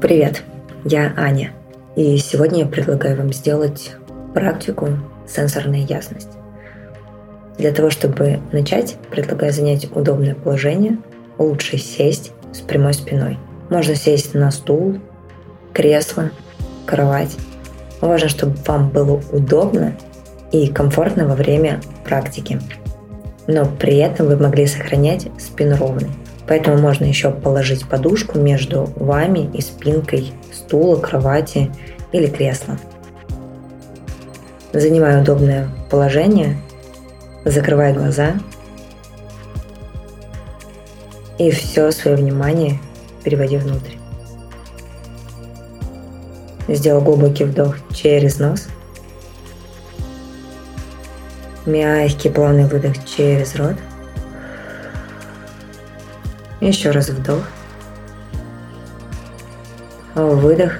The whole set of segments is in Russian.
Привет, я Аня, и сегодня я предлагаю вам сделать практику «Сенсорная ясность». Для того, чтобы начать, предлагаю занять удобное положение, лучше сесть с прямой спиной. Можно сесть на стул, кресло, кровать. Важно, чтобы вам было удобно и комфортно во время практики. Но при этом вы могли сохранять спину ровной. Поэтому можно еще положить подушку между вами и спинкой стула, кровати или кресла. Занимая удобное положение, закрывай глаза и все свое внимание переводи внутрь. Сделал глубокий вдох через нос. Мягкий плавный выдох через рот – еще раз вдох. Выдох.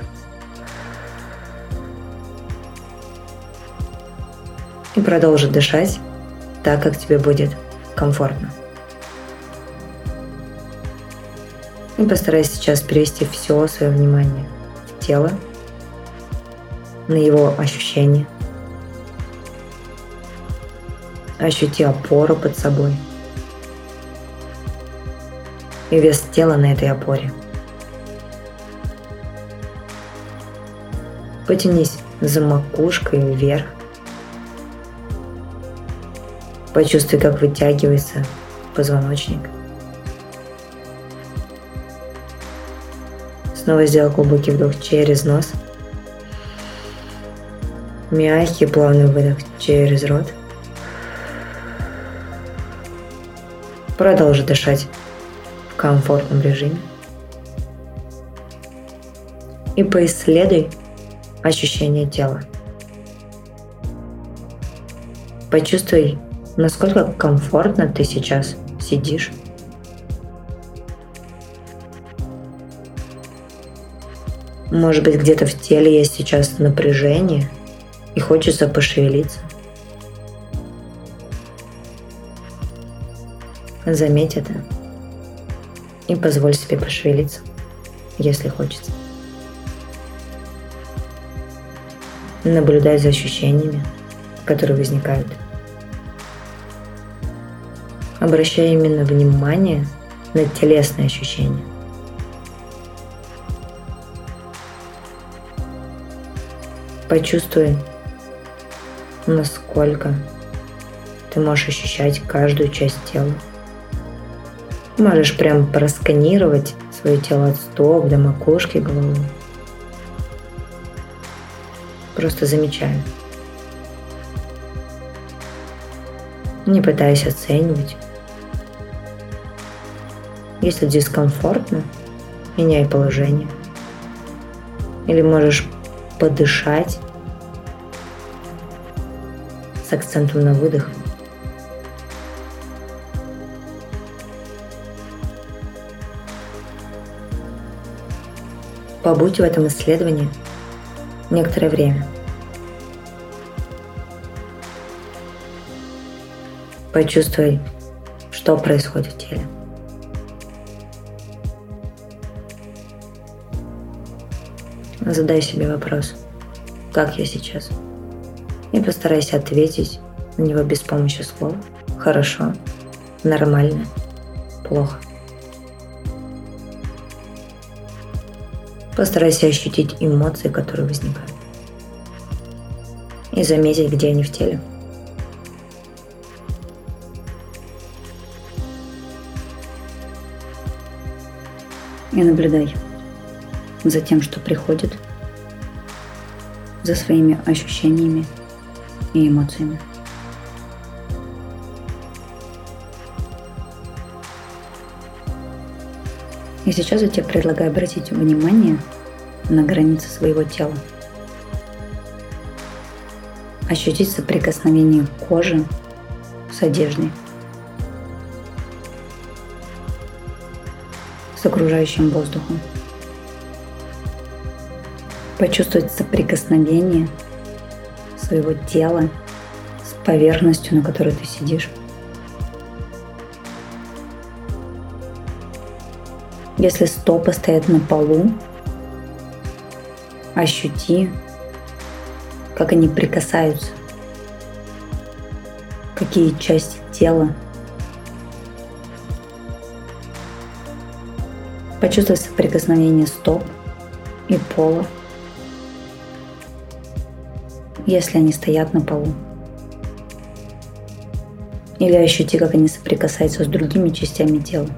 И продолжи дышать так, как тебе будет комфортно. И постарайся сейчас перевести все свое внимание в тело, на его ощущения. Ощути опору под собой – и вес тела на этой опоре. Потянись за макушкой вверх. Почувствуй, как вытягивается позвоночник. Снова сделай глубокий вдох через нос. Мягкий плавный выдох через рот. Продолжи дышать комфортном режиме. И поисследуй ощущение тела. Почувствуй, насколько комфортно ты сейчас сидишь. Может быть, где-то в теле есть сейчас напряжение и хочется пошевелиться. Заметь это и позволь себе пошевелиться, если хочется. Наблюдай за ощущениями, которые возникают. Обращай именно внимание на телесные ощущения. Почувствуй, насколько ты можешь ощущать каждую часть тела. Можешь прям просканировать свое тело от стоп до макушки головы. Просто замечаю. Не пытаясь оценивать. Если дискомфортно, меняй положение. Или можешь подышать с акцентом на выдох – Побудь в этом исследовании некоторое время. Почувствуй, что происходит в теле. Задай себе вопрос, как я сейчас? И постарайся ответить на него без помощи слов. Хорошо, нормально, плохо. Постарайся ощутить эмоции, которые возникают. И заметить, где они в теле. И наблюдай за тем, что приходит, за своими ощущениями и эмоциями. И сейчас я тебе предлагаю обратить внимание на границы своего тела. Ощутить соприкосновение кожи с одеждой, с окружающим воздухом. Почувствовать соприкосновение своего тела с поверхностью, на которой ты сидишь. Если стопы стоят на полу, Ощути, как они прикасаются, какие части тела. Почувствуй соприкосновение стоп и пола, если они стоят на полу. Или ощути, как они соприкасаются с другими частями тела.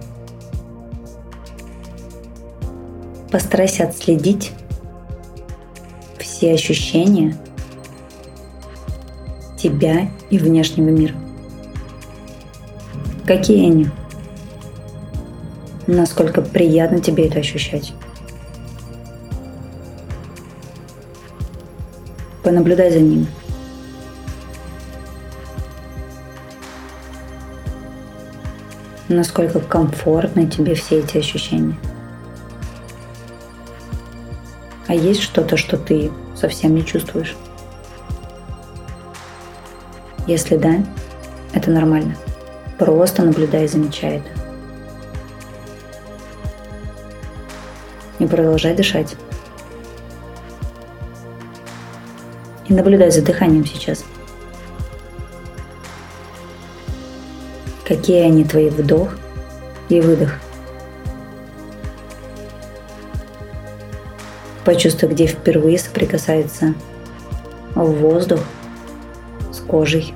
Постарайся отследить все ощущения тебя и внешнего мира. Какие они? Насколько приятно тебе это ощущать? Понаблюдай за ними. Насколько комфортны тебе все эти ощущения. А есть что-то, что ты совсем не чувствуешь? Если да, это нормально. Просто наблюдай и замечай это. И продолжай дышать. И наблюдай за дыханием сейчас. Какие они твои вдох и выдох. Почувствуй, где впервые соприкасается воздух с кожей.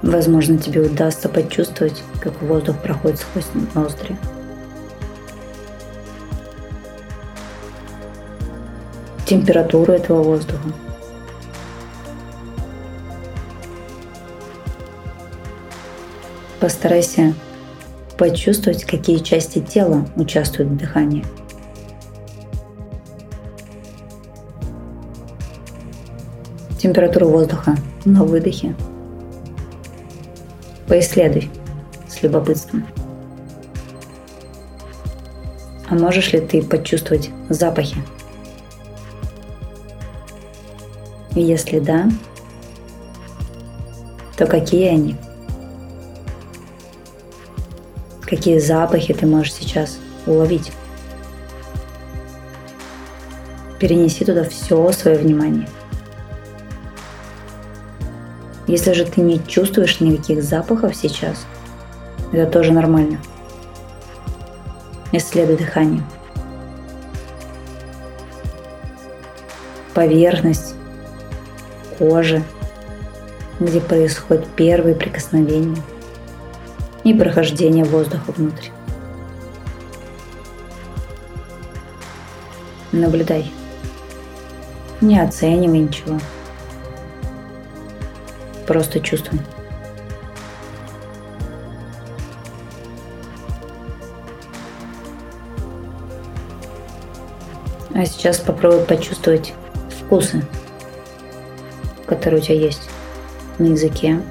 Возможно, тебе удастся почувствовать, как воздух проходит сквозь ноздри. Температуру этого воздуха. Постарайся почувствовать, какие части тела участвуют в дыхании. Температуру воздуха на выдохе. Поисследуй с любопытством. А можешь ли ты почувствовать запахи? Если да, то какие они? Какие запахи ты можешь сейчас уловить. Перенеси туда все свое внимание. Если же ты не чувствуешь никаких запахов сейчас, это тоже нормально. Исследуй дыхание. Поверхность кожи, где происходит первые прикосновения – и прохождение воздуха внутрь. Наблюдай. Не оценивай ничего. Просто чувствуй. А сейчас попробуй почувствовать вкусы, которые у тебя есть на языке,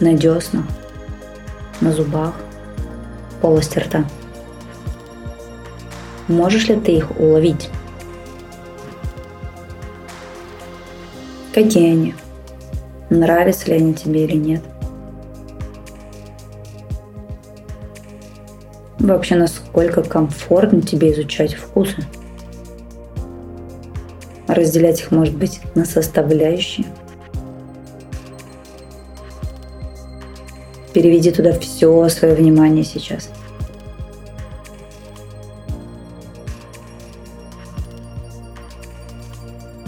на деснах, на зубах, полости рта. Можешь ли ты их уловить? Какие они? Нравятся ли они тебе или нет? Вообще, насколько комфортно тебе изучать вкусы? Разделять их, может быть, на составляющие – Переведи туда все свое внимание сейчас.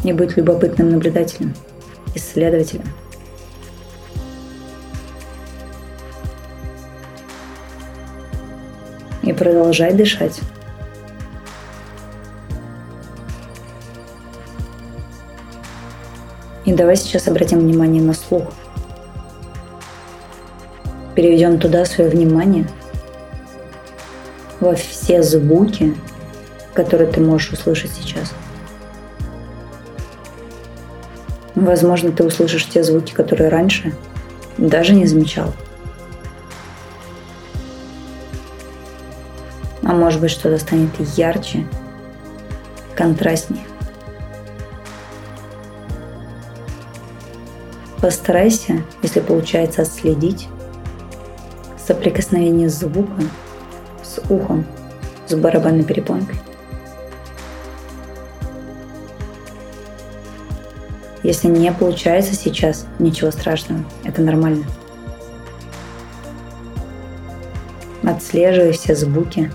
И будь любопытным наблюдателем, исследователем. И продолжай дышать. И давай сейчас обратим внимание на слух – переведем туда свое внимание, во все звуки, которые ты можешь услышать сейчас. Возможно, ты услышишь те звуки, которые раньше даже не замечал. А может быть, что-то станет ярче, контрастнее. Постарайся, если получается, отследить соприкосновение звука с ухом, с барабанной перепонкой. Если не получается сейчас, ничего страшного, это нормально. Отслеживай все звуки,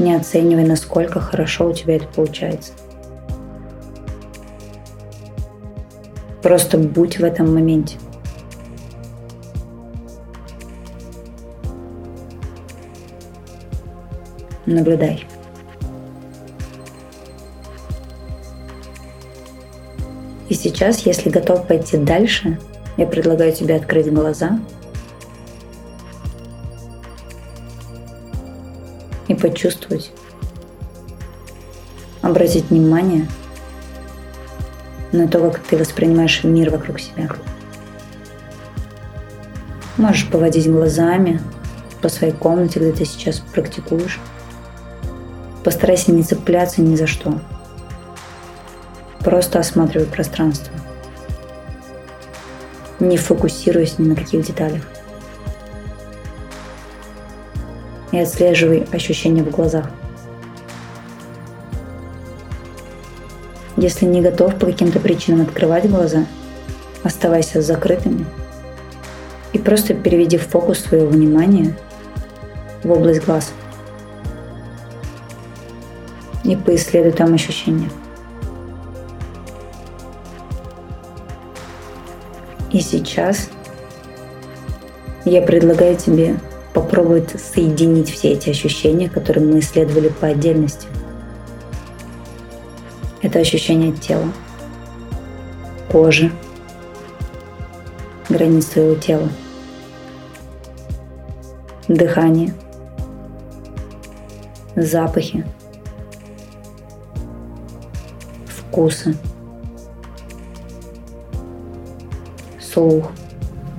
не оценивай, насколько хорошо у тебя это получается. Просто будь в этом моменте. Наблюдай. И сейчас, если готов пойти дальше, я предлагаю тебе открыть глаза и почувствовать, обратить внимание на то, как ты воспринимаешь мир вокруг себя. Можешь поводить глазами по своей комнате, где ты сейчас практикуешь. Постарайся не цепляться ни за что. Просто осматривай пространство. Не фокусируясь ни на каких деталях. И отслеживай ощущения в глазах. Если не готов по каким-то причинам открывать глаза, оставайся закрытыми и просто переведи фокус своего внимания в область глаз и поисследуй там ощущения. И сейчас я предлагаю тебе попробовать соединить все эти ощущения, которые мы исследовали по отдельности – это ощущение тела, кожи, границ своего тела, дыхание, запахи, вкусы, слух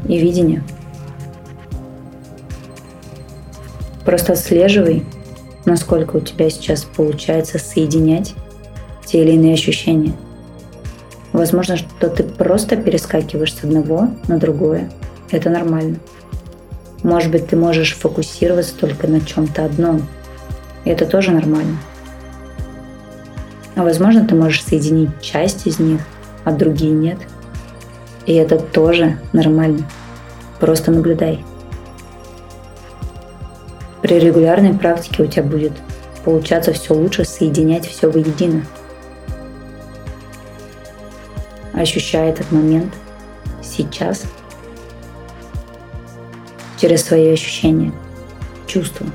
и видение. Просто отслеживай, насколько у тебя сейчас получается соединять те или иные ощущения. Возможно, что ты просто перескакиваешь с одного на другое. Это нормально. Может быть, ты можешь фокусироваться только на чем-то одном. И это тоже нормально. А возможно, ты можешь соединить часть из них, а другие нет. И это тоже нормально. Просто наблюдай. При регулярной практике у тебя будет получаться все лучше соединять все воедино – ощущая этот момент сейчас через свои ощущения, чувства.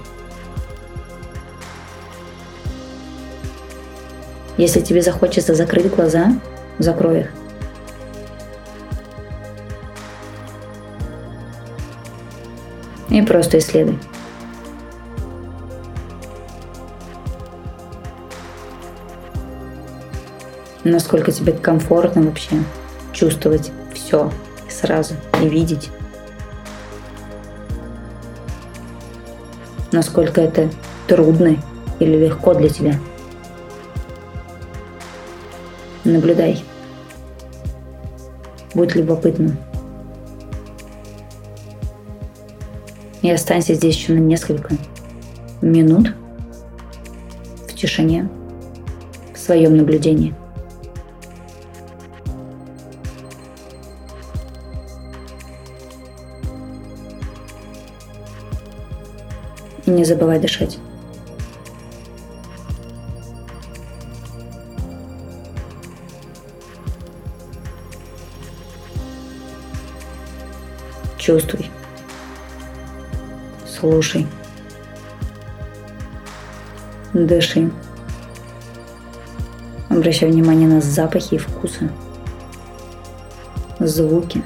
Если тебе захочется закрыть глаза, закрой их. И просто исследуй. насколько тебе комфортно вообще чувствовать все сразу и видеть. Насколько это трудно или легко для тебя. Наблюдай. Будь любопытным. И останься здесь еще на несколько минут в тишине, в своем наблюдении. И не забывай дышать. Чувствуй. Слушай. Дыши. Обращай внимание на запахи и вкусы. Звуки.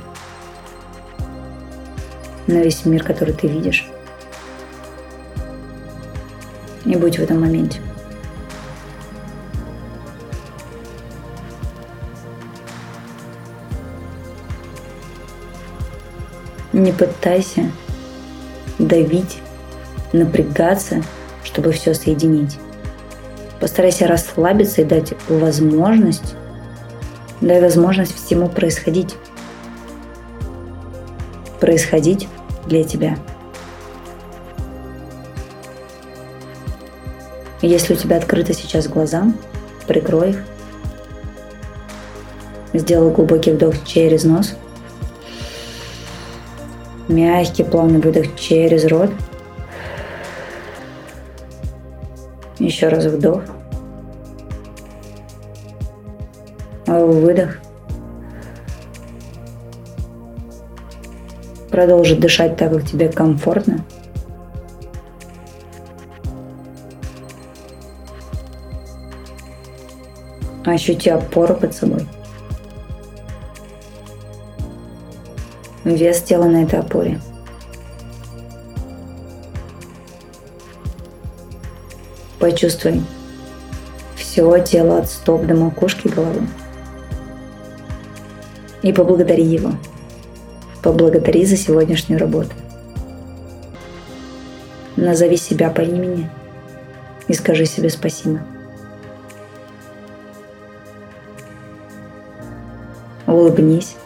На весь мир, который ты видишь. и будь в этом моменте. Не пытайся давить, напрягаться, чтобы все соединить. Постарайся расслабиться и дать возможность, дай возможность всему происходить. Происходить для тебя – Если у тебя открыты сейчас глаза, прикрой их. Сделай глубокий вдох через нос. Мягкий плавный выдох через рот. Еще раз вдох. Выдох. Продолжи дышать так, как тебе комфортно. Ощути опору под собой. Вес тела на этой опоре. Почувствуй все тело от стоп до макушки головы. И поблагодари его. Поблагодари за сегодняшнюю работу. Назови себя по имени и скажи себе спасибо. Улыбнись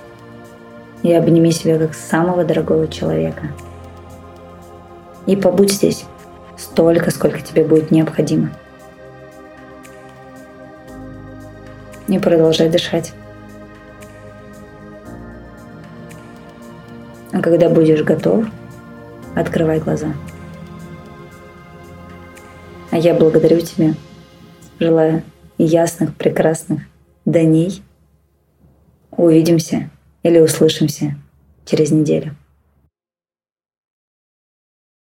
и обними себя как самого дорогого человека. И побудь здесь столько, сколько тебе будет необходимо. И продолжай дышать. А когда будешь готов, открывай глаза. А я благодарю тебя. Желаю ясных, прекрасных дней. Увидимся или услышимся через неделю.